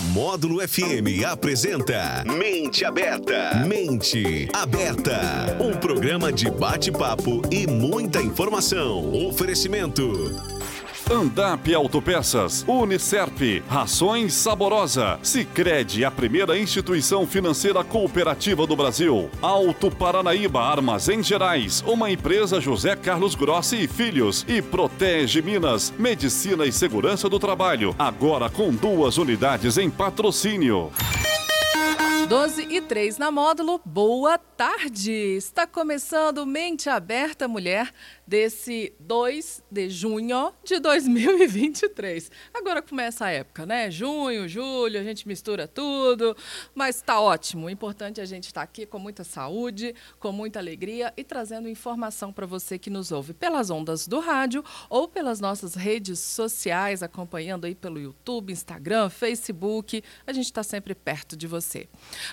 Módulo FM apresenta Mente Aberta. Mente Aberta. Um programa de bate-papo e muita informação. Oferecimento. Andap Autopeças, Unicerp, Rações Saborosa, Sicredi, a primeira instituição financeira cooperativa do Brasil. Alto Paranaíba Armazém Gerais, uma empresa José Carlos Grossi e Filhos e Protege Minas, Medicina e Segurança do Trabalho, agora com duas unidades em patrocínio. 12 e 3 na módulo, boa tarde! Está começando Mente Aberta Mulher desse 2 de junho de 2023. Agora começa a época, né? Junho, julho, a gente mistura tudo, mas está ótimo. O importante é a gente estar tá aqui com muita saúde, com muita alegria e trazendo informação para você que nos ouve pelas ondas do rádio ou pelas nossas redes sociais, acompanhando aí pelo YouTube, Instagram, Facebook. A gente está sempre perto de você.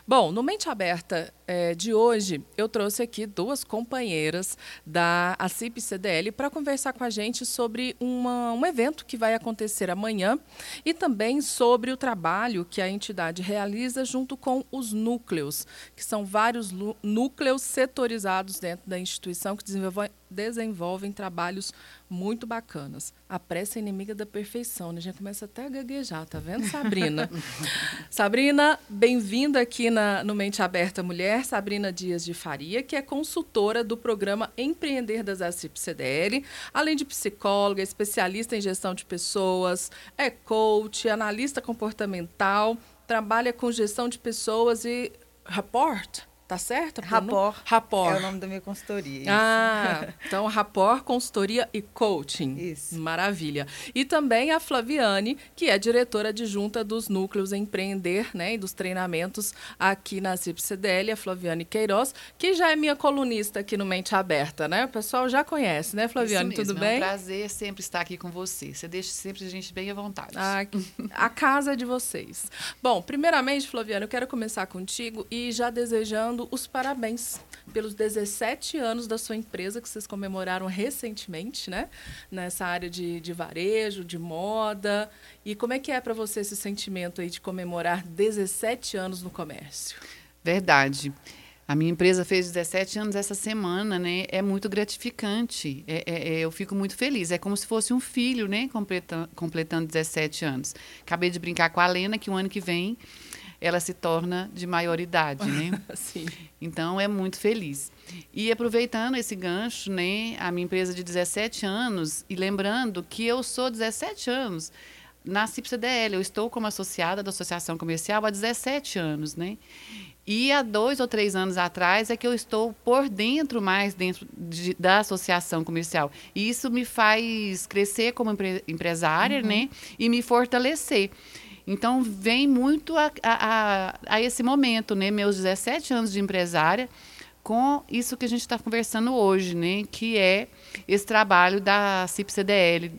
Bom, no Mente Aberta é, de hoje, eu trouxe aqui duas companheiras da ACIP CDL para conversar com a gente sobre uma, um evento que vai acontecer amanhã e também sobre o trabalho que a entidade realiza junto com os núcleos, que são vários núcleos setorizados dentro da instituição que desenvolvem desenvolvem trabalhos muito bacanas. A pressa é inimiga da perfeição, né? A gente começa até a gaguejar, tá vendo, Sabrina? Sabrina, bem-vinda aqui na, no Mente Aberta Mulher, Sabrina Dias de Faria, que é consultora do programa Empreender das ACIP CDL, além de psicóloga, especialista em gestão de pessoas, é coach, analista comportamental, trabalha com gestão de pessoas e rapport, Tá certo? Rapor. Rapor. É o nome da minha consultoria. Isso. Ah, então Rapor, consultoria e coaching. Isso. Maravilha. E também a Flaviane, que é diretora adjunta dos núcleos Empreender, né, e dos treinamentos aqui na CIP-CDL, a Flaviane Queiroz, que já é minha colunista aqui no Mente Aberta, né? O pessoal já conhece, né, Flaviane? Tudo bem? É um prazer sempre estar aqui com você. Você deixa sempre a gente bem à vontade. Ah, a casa é de vocês. Bom, primeiramente, Flaviane, eu quero começar contigo e já desejando dando os parabéns pelos 17 anos da sua empresa que vocês comemoraram recentemente, né? Nessa área de, de varejo, de moda. E como é que é para você esse sentimento aí de comemorar 17 anos no comércio? Verdade. A minha empresa fez 17 anos essa semana, né? É muito gratificante. É, é, é, eu fico muito feliz. É como se fosse um filho, né? Completando, completando 17 anos. Acabei de brincar com a Lena que o ano que vem ela se torna de maioridade, né? Então é muito feliz. E aproveitando esse gancho, né, a minha empresa de 17 anos e lembrando que eu sou 17 anos na CIP-CDL, eu estou como associada da Associação Comercial há 17 anos, né? E há dois ou três anos atrás é que eu estou por dentro mais dentro de, da associação comercial. E isso me faz crescer como empre, empresária, uhum. né? E me fortalecer. Então, vem muito a, a, a, esse momento, né? Meus 17 anos de empresária, com isso que a gente está conversando hoje, né? Que é esse trabalho da CIP-CDL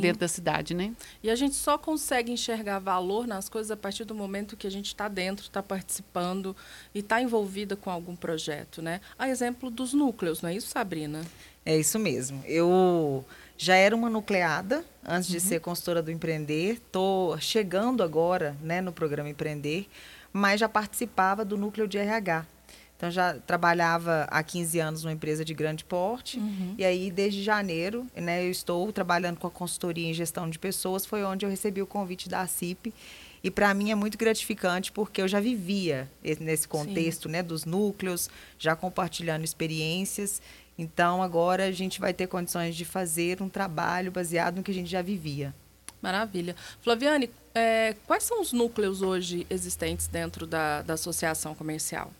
dentro da cidade, né? E a gente só consegue enxergar valor nas coisas a partir do momento que a gente está dentro, está participando e está envolvida com algum projeto, né? A exemplo dos núcleos, não é isso, Sabrina? É isso mesmo. Eu já era uma nucleada antes uhum. de ser consultora do Empreender. Estou chegando agora né, no programa Empreender, mas já participava do núcleo de RH. Então, já trabalhava há 15 anos numa empresa de grande porte. Uhum. E aí, desde janeiro, né, eu estou trabalhando com a consultoria em gestão de pessoas. Foi onde eu recebi o convite da CIP. E para mim é muito gratificante porque eu já vivia nesse contexto né, dos núcleos, já compartilhando experiências. Então, agora a gente vai ter condições de fazer um trabalho baseado no que a gente já vivia. Maravilha. Flaviane, é, quais são os núcleos hoje existentes dentro da, da associação comercial?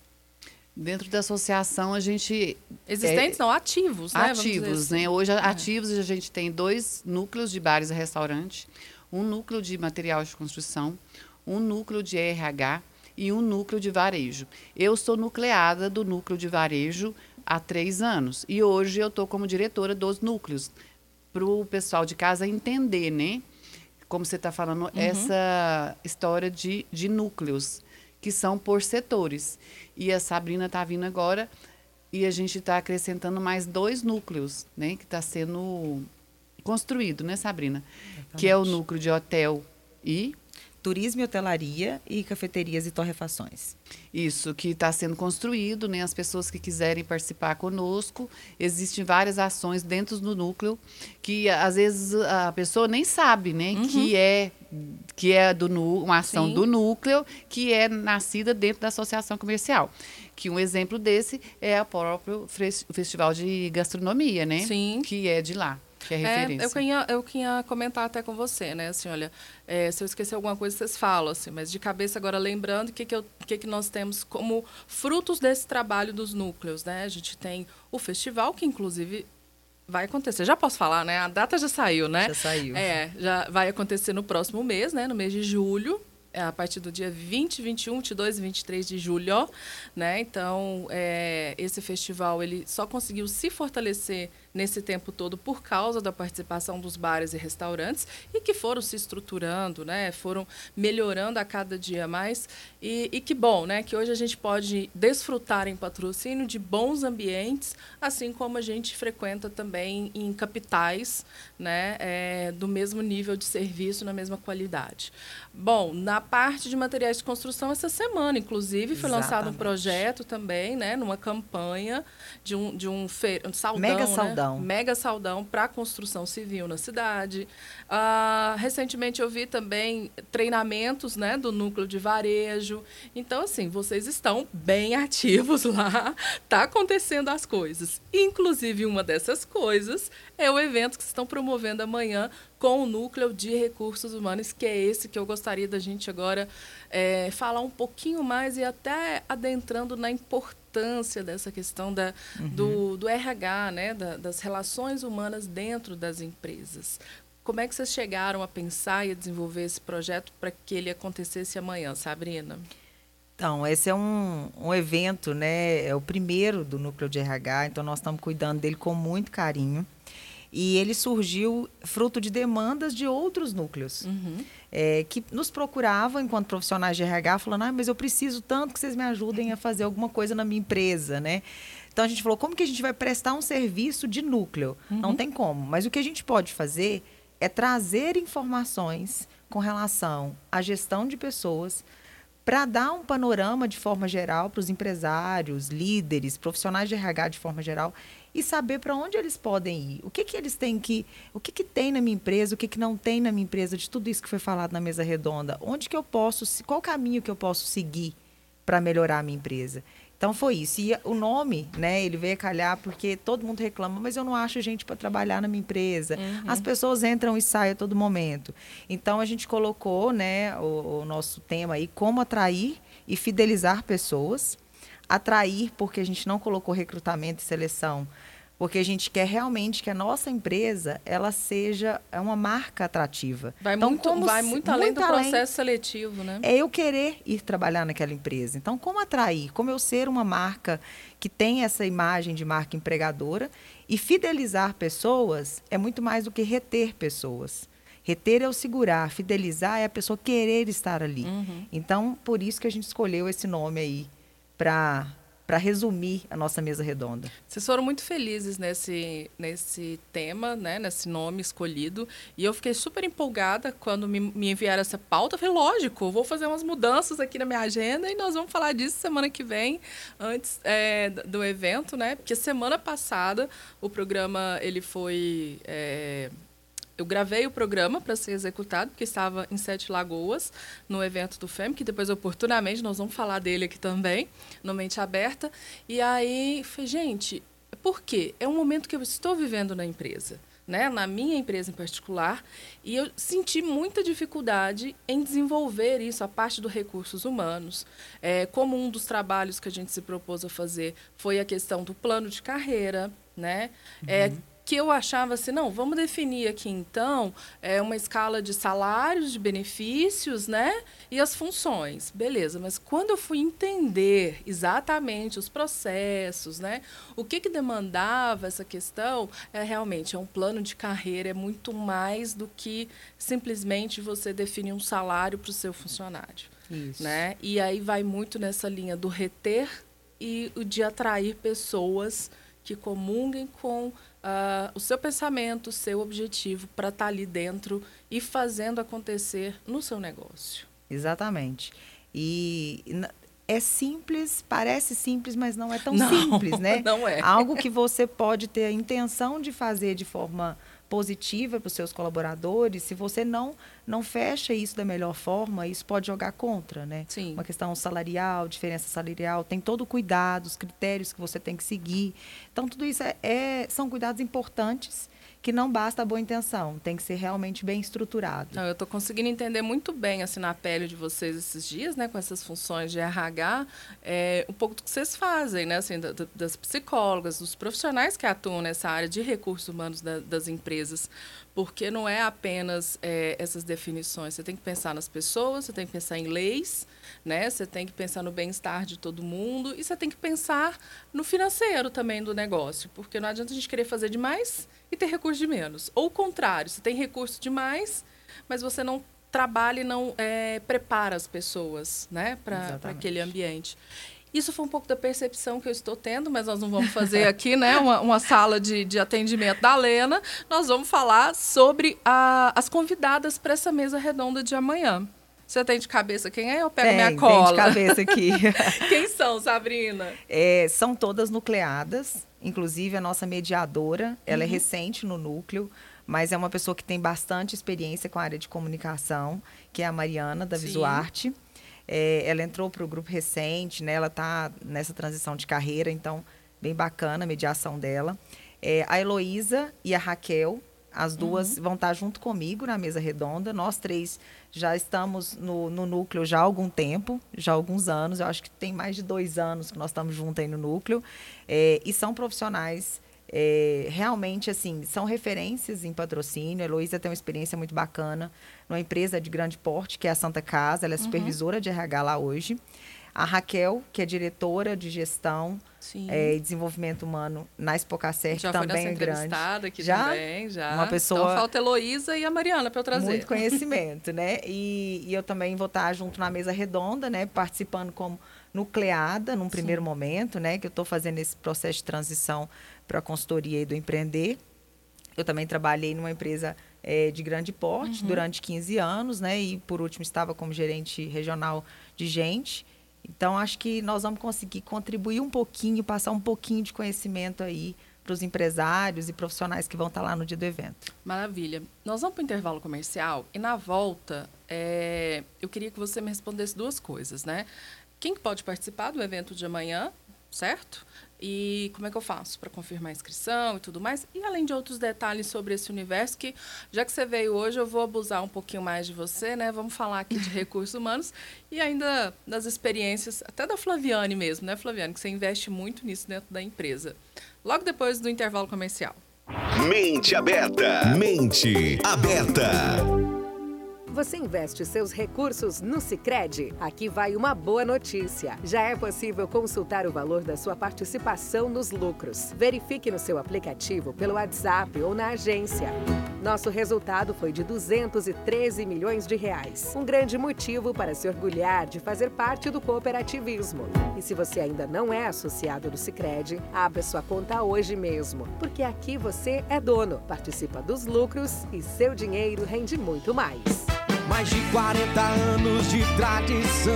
Dentro da associação, a gente. Existentes, é, não, ativos, né? Ativos, assim. né? Hoje, é. ativos, a gente tem dois núcleos de bares e restaurante, um núcleo de material de construção, um núcleo de RH e um núcleo de varejo. Eu sou nucleada do núcleo de varejo há três anos. E hoje eu estou como diretora dos núcleos, para o pessoal de casa entender, né? Como você está falando, uhum. essa história de, de núcleos, que são por setores. E a Sabrina está vindo agora e a gente está acrescentando mais dois núcleos, né? Que está sendo construído, né, Sabrina? Exatamente. Que é o núcleo de hotel e turismo e hotelaria e cafeterias e torrefações. Isso, que está sendo construído, né? As pessoas que quiserem participar conosco, existem várias ações dentro do núcleo que às vezes a pessoa nem sabe, né? Uhum. Que é que é do uma ação Sim. do núcleo que é nascida dentro da associação comercial. Que um exemplo desse é o próprio festival de gastronomia, né? Sim. Que é de lá. Que é referência. É, eu, queria, eu queria comentar até com você, né? Assim, olha, é, se eu esquecer alguma coisa, vocês falam, assim, mas de cabeça agora lembrando o que, que, que, que nós temos como frutos desse trabalho dos núcleos, né? A gente tem o festival, que inclusive vai acontecer. Já posso falar, né? A data já saiu, né? Já saiu. É, já vai acontecer no próximo mês, né? No mês de julho. É, a partir do dia 20, 21, 22 e 23 de julho, né? Então, é, esse festival ele só conseguiu se fortalecer nesse tempo todo por causa da participação dos bares e restaurantes e que foram se estruturando, né? Foram melhorando a cada dia mais e, e que bom, né? Que hoje a gente pode desfrutar em patrocínio de bons ambientes, assim como a gente frequenta também em capitais, né? É, do mesmo nível de serviço, na mesma qualidade. Bom, na parte de materiais de construção essa semana, inclusive, foi Exatamente. lançado um projeto também, né? Numa campanha de um de um, fe... um saudão, Mega né? Saldão. Mega Saldão para construção civil na cidade. Uh, recentemente eu vi também treinamentos né, do núcleo de varejo. Então, assim, vocês estão bem ativos lá, está acontecendo as coisas. Inclusive, uma dessas coisas é o evento que estão promovendo amanhã com o núcleo de recursos humanos, que é esse que eu gostaria da gente agora é, falar um pouquinho mais e até adentrando na importância dessa questão da, uhum. do, do RH, né, da, das relações humanas dentro das empresas. Como é que vocês chegaram a pensar e a desenvolver esse projeto para que ele acontecesse amanhã, Sabrina? Então, esse é um, um evento, né? É o primeiro do núcleo de RH, então nós estamos cuidando dele com muito carinho. E ele surgiu fruto de demandas de outros núcleos. Uhum. É, que nos procuravam enquanto profissionais de RH, falando, ah, mas eu preciso tanto que vocês me ajudem a fazer alguma coisa na minha empresa, né? Então a gente falou, como que a gente vai prestar um serviço de núcleo? Uhum. Não tem como. Mas o que a gente pode fazer é trazer informações com relação à gestão de pessoas, para dar um panorama de forma geral para os empresários, líderes, profissionais de RH de forma geral e saber para onde eles podem ir. O que, que eles têm que. O que, que tem na minha empresa, o que, que não tem na minha empresa, de tudo isso que foi falado na mesa redonda. Onde que eu posso. Qual caminho que eu posso seguir para melhorar a minha empresa? Então foi isso. E o nome, né, ele veio a calhar porque todo mundo reclama, mas eu não acho gente para trabalhar na minha empresa. Uhum. As pessoas entram e saem a todo momento. Então a gente colocou, né, o, o nosso tema aí, como atrair e fidelizar pessoas atrair, porque a gente não colocou recrutamento e seleção, porque a gente quer realmente que a nossa empresa ela seja uma marca atrativa. Vai então, muito, como, vai muito além muito do além, processo seletivo, né? É eu querer ir trabalhar naquela empresa. Então, como atrair? Como eu ser uma marca que tem essa imagem de marca empregadora e fidelizar pessoas é muito mais do que reter pessoas. Reter é o segurar, fidelizar é a pessoa querer estar ali. Uhum. Então, por isso que a gente escolheu esse nome aí para para resumir a nossa mesa redonda. Vocês foram muito felizes nesse, nesse tema, né, nesse nome escolhido. E eu fiquei super empolgada quando me, me enviaram essa pauta. Eu falei, lógico, vou fazer umas mudanças aqui na minha agenda e nós vamos falar disso semana que vem, antes é, do evento, né? Porque semana passada o programa ele foi. É, eu gravei o programa para ser executado, porque estava em Sete Lagoas, no evento do FEM, que depois, oportunamente, nós vamos falar dele aqui também, no Mente Aberta. E aí, falei, gente, por quê? É um momento que eu estou vivendo na empresa. Né, na minha empresa em particular, e eu senti muita dificuldade em desenvolver isso, a parte dos recursos humanos. É, como um dos trabalhos que a gente se propôs a fazer foi a questão do plano de carreira, né? É, uhum. É, que eu achava assim, não, vamos definir aqui então é, uma escala de salários, de benefícios, né? E as funções. Beleza, mas quando eu fui entender exatamente os processos, né? O que, que demandava essa questão, é realmente é um plano de carreira, é muito mais do que simplesmente você definir um salário para o seu funcionário. Isso. Né? E aí vai muito nessa linha do reter e o de atrair pessoas que comunguem com uh, o seu pensamento, o seu objetivo para estar tá ali dentro e fazendo acontecer no seu negócio. Exatamente. E é simples, parece simples, mas não é tão não, simples, né? Não é. Algo que você pode ter a intenção de fazer de forma positiva para os seus colaboradores, se você não não fecha isso da melhor forma, isso pode jogar contra, né? Sim. Uma questão salarial, diferença salarial, tem todo o cuidado, os critérios que você tem que seguir. Então, tudo isso é, é são cuidados importantes que não basta a boa intenção, tem que ser realmente bem estruturado. Não, eu estou conseguindo entender muito bem, assim, na pele de vocês esses dias, né, com essas funções de RH, é, um pouco do que vocês fazem, né, assim, da, das psicólogas, dos profissionais que atuam nessa área de recursos humanos da, das empresas, porque não é apenas é, essas definições, você tem que pensar nas pessoas, você tem que pensar em leis, né, você tem que pensar no bem-estar de todo mundo e você tem que pensar no financeiro também do negócio, porque não adianta a gente querer fazer demais e ter recurso de menos. Ou o contrário, você tem recurso demais, mas você não trabalha e não é, prepara as pessoas né, para aquele ambiente. Isso foi um pouco da percepção que eu estou tendo, mas nós não vamos fazer aqui né, uma, uma sala de, de atendimento da Lena. Nós vamos falar sobre a, as convidadas para essa mesa redonda de amanhã. Você tem de cabeça quem é? Eu pego tem, minha cola. Tem de cabeça aqui. quem são, Sabrina? É, são todas nucleadas. Inclusive, a nossa mediadora, ela é uhum. é recente no núcleo, mas é uma pessoa que tem bastante experiência com a área de comunicação, que é a Mariana, da Sim. Visuarte. É, ela entrou para o grupo recente, né? Ela está nessa transição de carreira, então, bem bacana a mediação dela. É, a Heloísa e a Raquel, as duas uhum. vão estar junto comigo na mesa redonda. Nós três já estamos no, no, núcleo já há algum tempo, já há alguns anos. Eu acho que tem mais de dois anos que nós estamos juntos aí no núcleo. É, e são profissionais é, realmente, assim, são referências em patrocínio. A Heloísa tem uma experiência muito bacana numa empresa de grande porte, que é a Santa Casa. Ela é uhum. supervisora uhum. de RH lá hoje. A Raquel, que é diretora de gestão é, e desenvolvimento humano na Expocacer, também é grande. aqui já, também, já. Uma pessoa então falta a Heloísa e a Mariana para eu trazer. Muito conhecimento, né? E, e, eu também vou estar junto na mesa redonda, né? Participando como nucleada num primeiro Sim. momento, né? Que eu estou fazendo esse processo de transição para a consultoria e do empreender. Eu também trabalhei numa empresa é, de grande porte uhum. durante 15 anos, né? E por último estava como gerente regional de gente. Então, acho que nós vamos conseguir contribuir um pouquinho, passar um pouquinho de conhecimento aí para os empresários e profissionais que vão estar lá no dia do evento. Maravilha. Nós vamos para o intervalo comercial e na volta é, eu queria que você me respondesse duas coisas, né? Quem pode participar do evento de amanhã, certo? E como é que eu faço para confirmar a inscrição e tudo mais. E além de outros detalhes sobre esse universo, que já que você veio hoje, eu vou abusar um pouquinho mais de você, né? Vamos falar aqui de recursos humanos e ainda das experiências, até da Flaviane mesmo, né, Flaviane? Que você investe muito nisso dentro da empresa. Logo depois do intervalo comercial. Mente aberta. Mente aberta. Você investe seus recursos no Sicredi? Aqui vai uma boa notícia. Já é possível consultar o valor da sua participação nos lucros. Verifique no seu aplicativo pelo WhatsApp ou na agência. Nosso resultado foi de 213 milhões de reais. Um grande motivo para se orgulhar de fazer parte do cooperativismo. E se você ainda não é associado do Sicredi, abra sua conta hoje mesmo, porque aqui você é dono, participa dos lucros e seu dinheiro rende muito mais. Mais de 40 anos de tradição.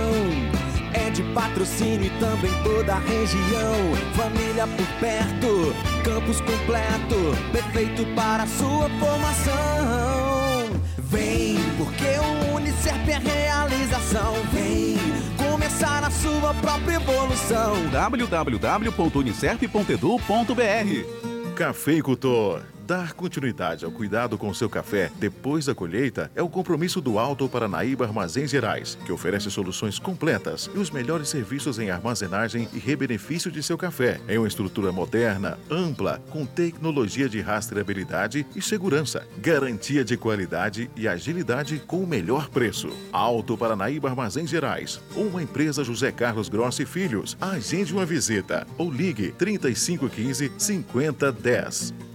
É de patrocínio e também toda a região. Família por perto, campus completo, perfeito para a sua formação. Vem, porque o Unicef é realização. Vem começar a sua própria evolução. www.unicef.edu.br Cafeicultor Dar continuidade ao cuidado com seu café depois da colheita é o compromisso do Alto Paranaíba Armazéns Gerais, que oferece soluções completas e os melhores serviços em armazenagem e rebenefício de seu café, em uma estrutura moderna, ampla, com tecnologia de rastreabilidade e segurança, garantia de qualidade e agilidade com o melhor preço. Alto Paranaíba Armazéns Gerais, uma empresa José Carlos Grossi Filhos. Agende uma visita ou ligue 3515 5010.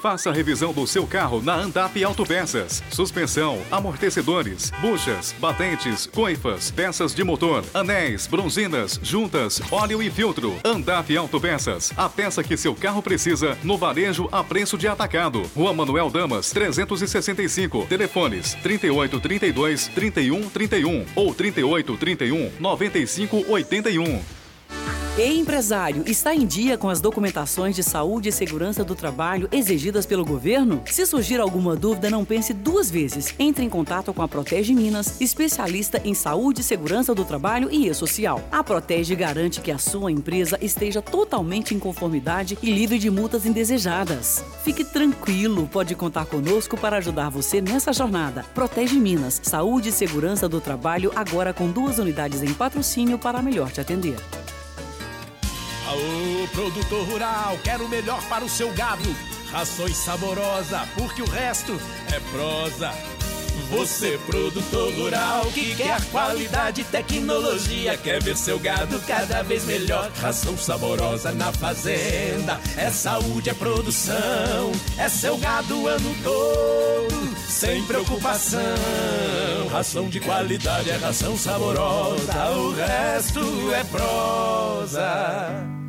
Faça a revisão do seu carro na Andap Autopeças. Suspensão, amortecedores, buchas, batentes, coifas, peças de motor, anéis, bronzinas, juntas, óleo e filtro. Andap Autopeças. A peça que seu carro precisa no varejo a preço de atacado. Rua Manuel Damas, 365. Telefones 3832 3131 ou 3831 9581. Ei, empresário, está em dia com as documentações de saúde e segurança do trabalho exigidas pelo governo? Se surgir alguma dúvida, não pense duas vezes. Entre em contato com a Protege Minas, especialista em saúde, segurança do trabalho e e-social. A Protege garante que a sua empresa esteja totalmente em conformidade e livre de multas indesejadas. Fique tranquilo, pode contar conosco para ajudar você nessa jornada. Protege Minas, saúde e segurança do trabalho, agora com duas unidades em patrocínio para melhor te atender. Aô, produtor rural, quero o melhor para o seu gado. Rações saborosa, porque o resto é prosa. Você, produtor rural, que quer qualidade tecnologia, quer ver seu gado cada vez melhor. Ração saborosa na fazenda, é saúde, é produção, é seu gado o ano todo, sem preocupação. Ração de qualidade é ração saborosa, o resto é prosa.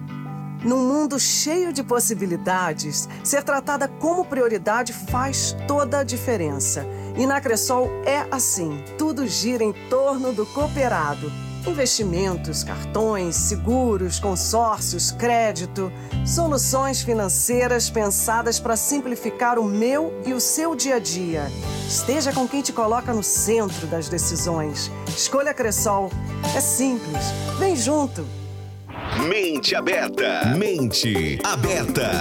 Num mundo cheio de possibilidades, ser tratada como prioridade faz toda a diferença. E na Cressol é assim: tudo gira em torno do cooperado. Investimentos, cartões, seguros, consórcios, crédito, soluções financeiras pensadas para simplificar o meu e o seu dia a dia. Esteja com quem te coloca no centro das decisões. Escolha Cressol. É simples. Vem junto. Mente aberta. Mente aberta.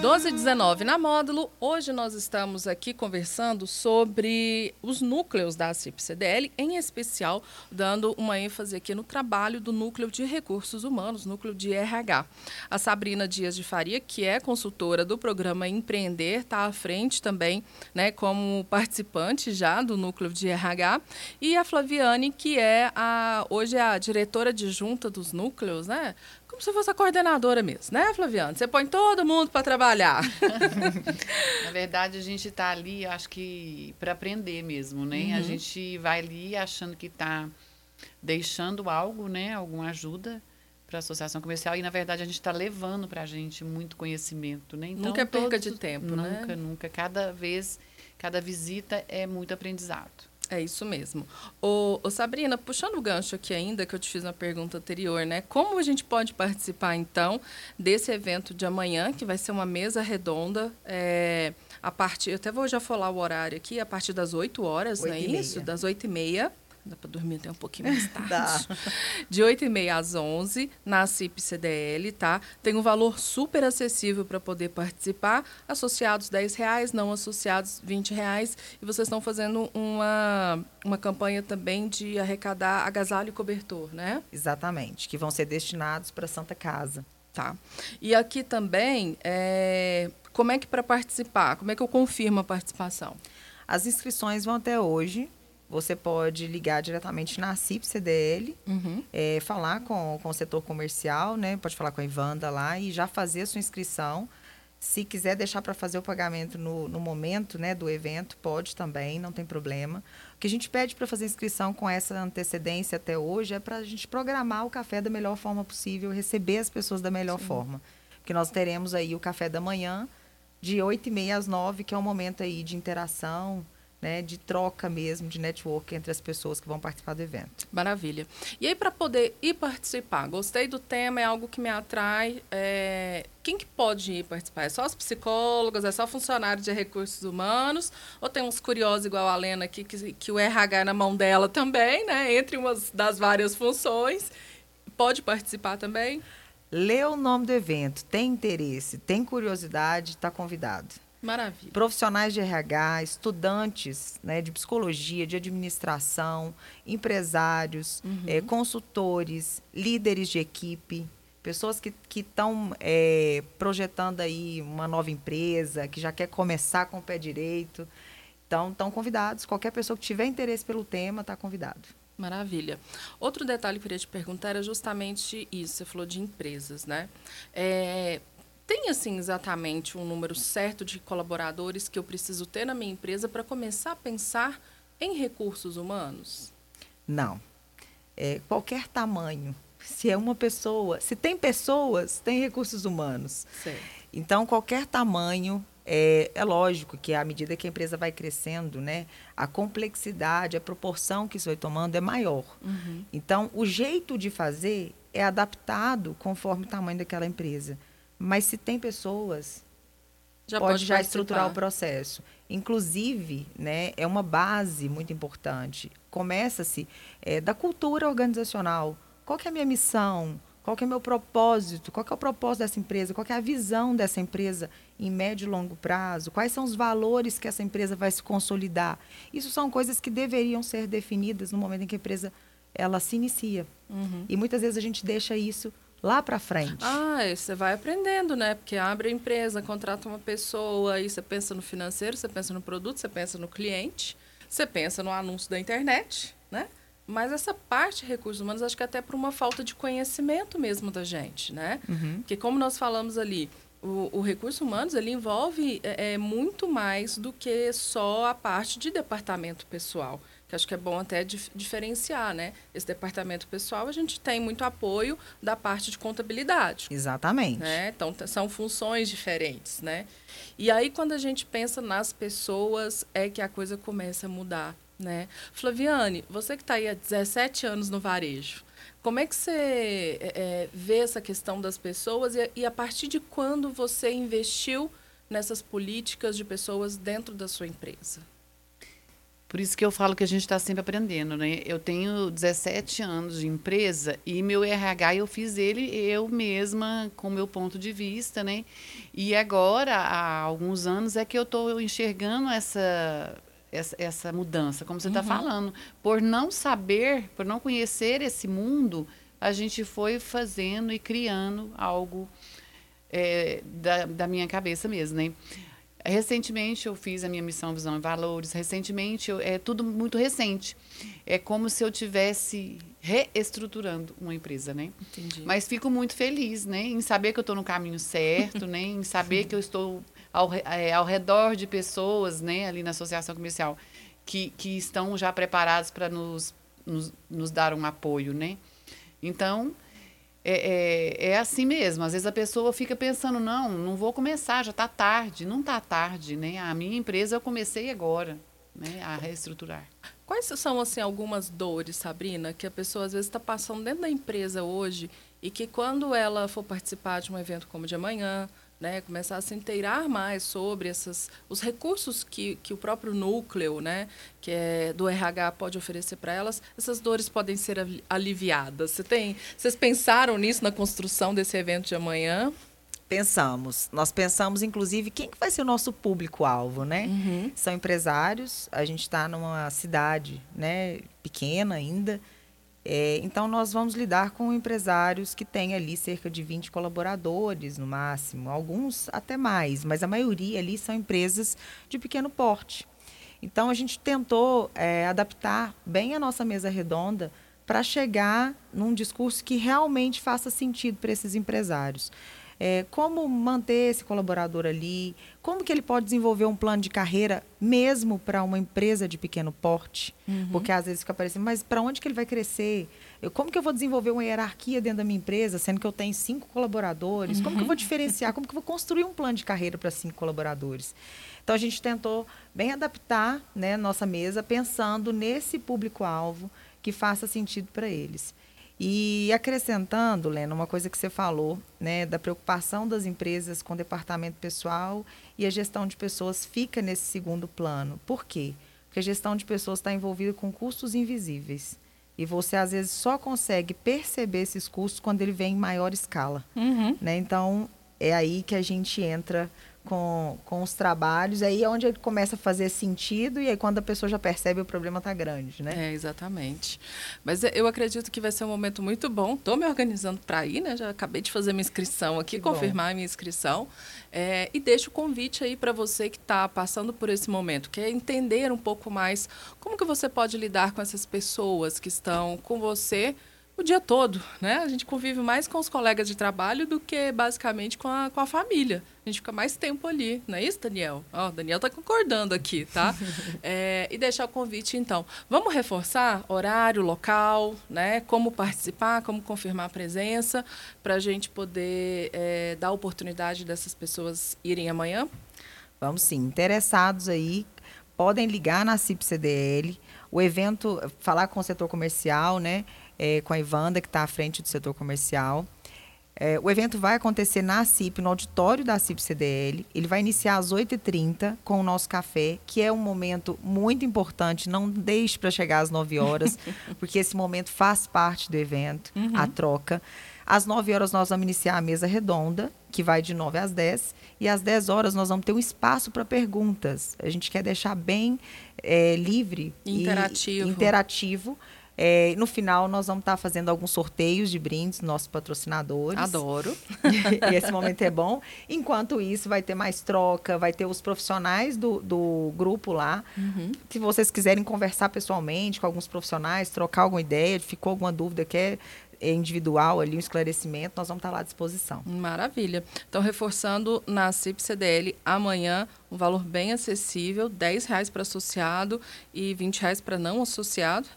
12 e 19 na módulo. Hoje nós estamos aqui conversando sobre os núcleos da CIP-CDL, em especial dando uma ênfase aqui no trabalho do núcleo de recursos humanos, núcleo de RH. A Sabrina Dias de Faria, que é consultora do programa Empreender, está à frente também, né, como participante já do núcleo de RH, e a Flaviane, que é a hoje é a diretora adjunta dos núcleos, né? Como se fosse a coordenadora mesmo, né, Flaviana? Você põe todo mundo para trabalhar. Na verdade, a gente está ali, acho que para aprender mesmo, né? Uhum. A gente vai ali achando que está deixando algo, né, alguma ajuda para a associação comercial e na verdade a gente está levando para a gente muito conhecimento, né? Então, nunca é perca de tempo, nunca, né? Nunca, nunca. Cada vez, cada visita é muito aprendizado. É isso mesmo. Ô, ô, Sabrina, puxando o gancho aqui ainda, que eu te fiz uma pergunta anterior, né? Como a gente pode participar, então, desse evento de amanhã, que vai ser uma mesa redonda, é, a partir, eu até vou já falar o horário aqui, a partir das 8 horas, 8 não é isso? Das 8 e meia Dá para dormir até um pouquinho mais tarde. Dá. De 8h30 às 11 na CIP CDL, tá? Tem um valor super acessível para poder participar. Associados R$ reais, não associados R$ reais. E vocês estão fazendo uma, uma campanha também de arrecadar agasalho e cobertor, né? Exatamente, que vão ser destinados para Santa Casa. Tá. E aqui também, é, como é que para participar? Como é que eu confirmo a participação? As inscrições vão até hoje, você pode ligar diretamente na CIP CDL, uhum. é, falar com, com o setor comercial, né? Pode falar com a Ivanda lá e já fazer a sua inscrição. Se quiser deixar para fazer o pagamento no, no momento né, do evento, pode também, não tem problema. O que a gente pede para fazer inscrição com essa antecedência até hoje é para a gente programar o café da melhor forma possível, receber as pessoas da melhor Sim. forma. Porque nós teremos aí o café da manhã, de 8h30 às 9 que é um momento aí de interação, né, de troca mesmo, de network entre as pessoas que vão participar do evento. Maravilha. E aí, para poder ir participar, gostei do tema, é algo que me atrai. É... Quem que pode ir participar? É só os psicólogos, é só funcionário de recursos humanos? Ou tem uns curiosos igual a Lena aqui, que, que o RH é na mão dela também, né? Entre umas das várias funções. Pode participar também? Lê o nome do evento, tem interesse, tem curiosidade, está convidado. Maravilha. Profissionais de RH, estudantes né, de psicologia, de administração, empresários, uhum. é, consultores, líderes de equipe, pessoas que estão é, projetando aí uma nova empresa, que já quer começar com o pé direito. Então, estão convidados. Qualquer pessoa que tiver interesse pelo tema está convidado. Maravilha. Outro detalhe que eu queria te perguntar era justamente isso. Você falou de empresas, né? É, Tem, assim, exatamente um número certo de colaboradores que eu preciso ter na minha empresa para começar a pensar em recursos humanos? Não. É, qualquer tamanho. Se é uma pessoa, se tem pessoas, tem recursos humanos. Certo. Então, qualquer tamanho, é, é, lógico que à medida que a empresa vai crescendo, né, a complexidade, a proporção que isso vai tomando é maior. Uhum. Então, o jeito de fazer é adaptado conforme o tamanho daquela empresa. Mas se tem pessoas, Já pode, pode já participar. estruturar o processo. Inclusive, né, é uma base muito importante. Começa-se é, da cultura organizacional. Qual que é a minha missão? Qual que é o meu propósito? Qual que é o propósito dessa empresa? Qual que é a visão dessa empresa em médio e longo prazo? Quais são os valores que essa empresa vai se consolidar? Isso são coisas que deveriam ser definidas no momento em que a empresa ela se inicia. Uhum. E muitas vezes a gente deixa isso lá para frente. Ah, você vai aprendendo, né? Porque abre a empresa, contrata uma pessoa, aí você pensa no financeiro, você pensa no produto, você pensa no cliente, você pensa no anúncio da internet, né? Mas essa parte de recursos humanos, acho que é até por uma falta de conhecimento mesmo da gente, né? Uhum. Porque como nós falamos ali, o, o recurso humanos ele envolve é, é, muito mais do que só a parte de departamento pessoal que acho que é bom até dif diferenciar, né? Esse departamento pessoal, a gente tem muito apoio da parte de contabilidade. Exatamente. Né? Então, são funções diferentes, né? E aí, quando a gente pensa nas pessoas, é que a coisa começa a mudar, né? Flaviane, você que está aí há 17 anos no varejo, como é que você é, vê essa questão das pessoas e, e a partir de quando você investiu nessas políticas de pessoas dentro da sua empresa? Por isso que eu falo que a gente está sempre aprendendo, né? Eu tenho 17 anos de empresa e meu RH eu fiz ele eu mesma com meu ponto de vista, né? E agora, há alguns anos, é que eu estou enxergando essa, essa, essa, mudança, como você está uhum. falando. Por não saber, por não conhecer esse mundo, a gente foi fazendo e criando algo é, da, da minha cabeça mesmo, né? Recentemente eu fiz a minha missão Visão e Valores. Recentemente eu, é tudo muito recente. É como se eu tivesse reestruturando uma empresa, né? Entendi. Mas fico muito feliz, né, em saber que eu estou no caminho certo, né, em saber que eu estou ao, é, ao redor de pessoas, né, ali na associação comercial que, que estão já preparados para nos, nos, nos dar um apoio, né? Então é, é, é, assim mesmo. Às vezes a pessoa fica pensando, não, não vou começar, já está tarde. Não está tarde, né? A minha empresa eu comecei agora, né? A reestruturar. Quais são, assim, algumas dores, Sabrina, que a pessoa às vezes está passando dentro da empresa hoje e que quando ela for participar de um evento como o de amanhã, né, começar a se inteirar mais sobre essas, os recursos que, que o próprio núcleo, né, que é do RH pode oferecer para elas, essas dores podem ser aliviadas. Você tem, vocês pensaram nisso na construção desse evento de amanhã? Pensamos. Nós pensamos, inclusive, quem que vai ser o nosso público-alvo, né? Uhum. São empresários. A gente está numa cidade, né, pequena ainda. É, então, nós vamos lidar com empresários que têm ali cerca de 20 colaboradores no máximo, alguns até mais, mas a maioria ali são empresas de pequeno porte. Então, a gente tentou é, adaptar bem a nossa mesa redonda para chegar num discurso que realmente faça sentido para esses empresários. É, como manter esse colaborador ali, como que ele pode desenvolver um plano de carreira mesmo para uma empresa de pequeno porte, uhum. porque às vezes fica parecendo, mas para onde que ele vai crescer? Eu, como que eu vou desenvolver uma hierarquia dentro da minha empresa, sendo que eu tenho cinco colaboradores? Uhum. Como que eu vou diferenciar? Como que eu vou construir um plano de carreira para cinco colaboradores? Então a gente tentou bem adaptar né, nossa mesa pensando nesse público-alvo que faça sentido para eles. E acrescentando, Lena, uma coisa que você falou, né, da preocupação das empresas com o departamento pessoal e a gestão de pessoas fica nesse segundo plano. Por quê? Porque a gestão de pessoas está envolvida com custos invisíveis. E você, às vezes, só consegue perceber esses custos quando ele vem em maior escala. Uhum. Né? Então, é aí que a gente entra com, com os trabalhos, aí é onde ele começa a fazer sentido e aí quando a pessoa já percebe o problema está grande, né? É, exatamente. Mas eu acredito que vai ser um momento muito bom. Estou me organizando para ir, né? Já acabei de fazer minha inscrição aqui, Que confirmar bom. a minha inscrição. É, e deixo o convite aí para você que está passando por esse momento, quer entender um pouco mais como que você pode lidar com essas pessoas que estão com você o dia todo, né? A gente convive mais com os colegas de trabalho do que basicamente com a, com a família. A gente fica mais tempo ali, não é isso, Daniel? Ó, oh, Daniel está concordando aqui, tá? é, e deixar o convite, então. Vamos reforçar horário, local, né? Como participar, como confirmar a presença, para a gente poder é, dar oportunidade dessas pessoas irem amanhã? Vamos sim. Interessados aí, podem ligar na CIP CDL. O evento, falar com o setor comercial, né? É, com a Ivanda, que está à frente do setor comercial. É, o evento vai acontecer na CIP, no auditório da CIP CDL. Ele vai iniciar às 8h30 com o nosso café, que é um momento muito importante. Não deixe para chegar às 9 horas, porque esse momento faz parte do evento, uhum. a troca. Às 9 horas nós vamos iniciar a mesa redonda, que vai de 9 às 10. E às 10 horas nós vamos ter um espaço para perguntas. A gente quer deixar bem é, livre interativo. e interativo é, no final, nós vamos estar tá fazendo alguns sorteios de brindes nossos patrocinadores. Adoro. e esse momento é bom. Enquanto isso, vai ter mais troca, vai ter os profissionais do, do grupo lá. Uhum. Se vocês quiserem conversar pessoalmente com alguns profissionais, trocar alguma ideia, ficou alguma dúvida, quer individual ali, um esclarecimento, nós vamos estar tá lá à disposição. Maravilha. Então, reforçando na CIP CDL, amanhã, um valor bem acessível, R$ reais para associado e R$ reais para não associado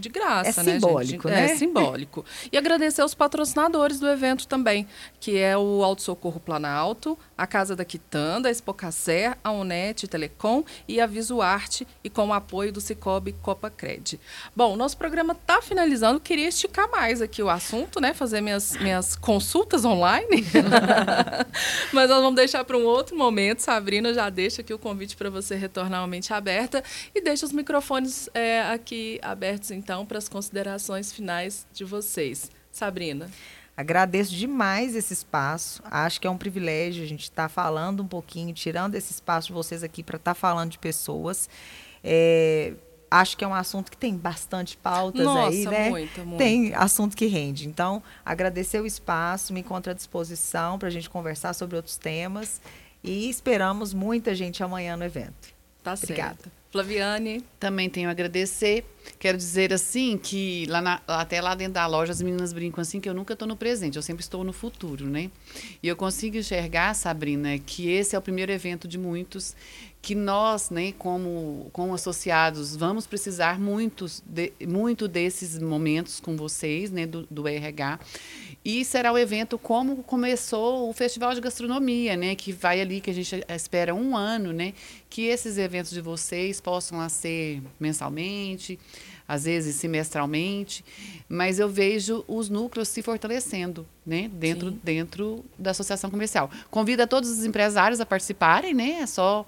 de graça, é né, simbólico, gente? né? É simbólico. E agradecer aos patrocinadores do evento também, que é o Auto Socorro Planalto, a Casa da Quitanda, a Expocacer, a Unet Telecom e a Visuarte, e com o apoio do Cicobi Copacred. Bom, nosso programa está finalizando. Queria esticar mais aqui o assunto, né? Fazer minhas, minhas consultas online. Mas nós vamos deixar para um outro momento. Sabrina já deixa aqui o convite para você retornar a mente aberta e deixa os microfones é, aqui abertos, então, para as considerações finais de vocês. Sabrina. Agradeço demais esse espaço. Acho que é um privilégio a gente estar tá falando um pouquinho, tirando esse espaço de vocês aqui para estar tá falando de pessoas. É, acho que é um assunto que tem bastante pautas Nossa, aí, né? Muito, muito. Tem assunto que rende. Então, agradecer o espaço, me encontro à disposição para a gente conversar sobre outros temas e esperamos muita gente amanhã no evento. Tá Obrigada. certo. Flaviane. Também tenho a agradecer. Quero dizer assim que lá na, até lá dentro da loja as meninas brincam assim que eu nunca estou no presente, eu sempre estou no futuro, né? E eu consigo enxergar, Sabrina, que esse é o primeiro evento de muitos que nós, né, como, como associados, vamos precisar muitos de, muito desses momentos com vocês, né, do, do RH. E será o evento como começou o Festival de Gastronomia, né, que vai ali, que a gente espera um ano, né, que esses eventos de vocês possam ser mensalmente, às vezes semestralmente, mas eu vejo os núcleos se fortalecendo, né, dentro, dentro da associação comercial. Convido a todos os empresários a participarem, né, é só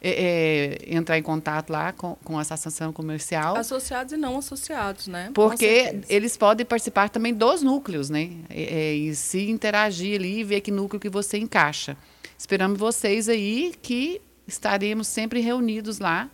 é, é, entrar em contato lá com, com a associação comercial. Associados e não associados, né? Porque eles podem participar também dos núcleos, né, é, é, e se interagir ali e ver que núcleo que você encaixa. Esperamos vocês aí que estaremos sempre reunidos lá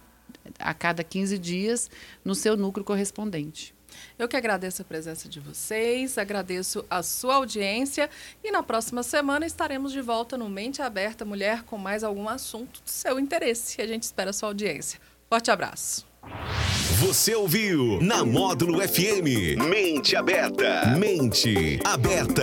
a cada 15 dias no seu núcleo correspondente. Eu que agradeço a presença de vocês, agradeço a sua audiência e na próxima semana estaremos de volta no Mente Aberta Mulher com mais algum assunto do seu interesse. A gente espera a sua audiência. Forte abraço. Você ouviu na Módulo FM Mente Aberta. Mente Aberta.